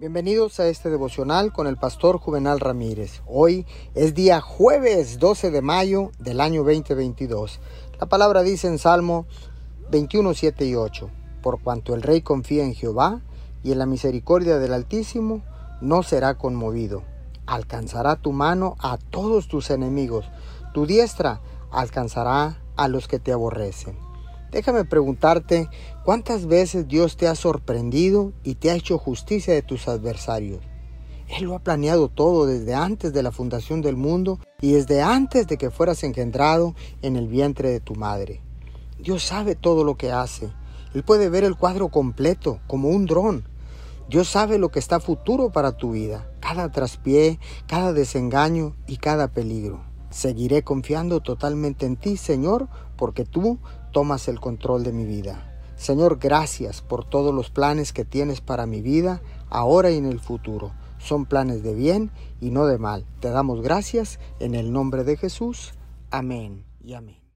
Bienvenidos a este devocional con el pastor Juvenal Ramírez. Hoy es día jueves 12 de mayo del año 2022. La palabra dice en Salmo 21, 7 y 8, por cuanto el rey confía en Jehová y en la misericordia del Altísimo, no será conmovido. Alcanzará tu mano a todos tus enemigos, tu diestra alcanzará a los que te aborrecen. Déjame preguntarte, ¿cuántas veces Dios te ha sorprendido y te ha hecho justicia de tus adversarios? Él lo ha planeado todo desde antes de la fundación del mundo y desde antes de que fueras engendrado en el vientre de tu madre. Dios sabe todo lo que hace. Él puede ver el cuadro completo, como un dron. Dios sabe lo que está futuro para tu vida, cada traspié, cada desengaño y cada peligro. Seguiré confiando totalmente en ti, Señor, porque tú tomas el control de mi vida. Señor, gracias por todos los planes que tienes para mi vida, ahora y en el futuro. Son planes de bien y no de mal. Te damos gracias en el nombre de Jesús. Amén y amén.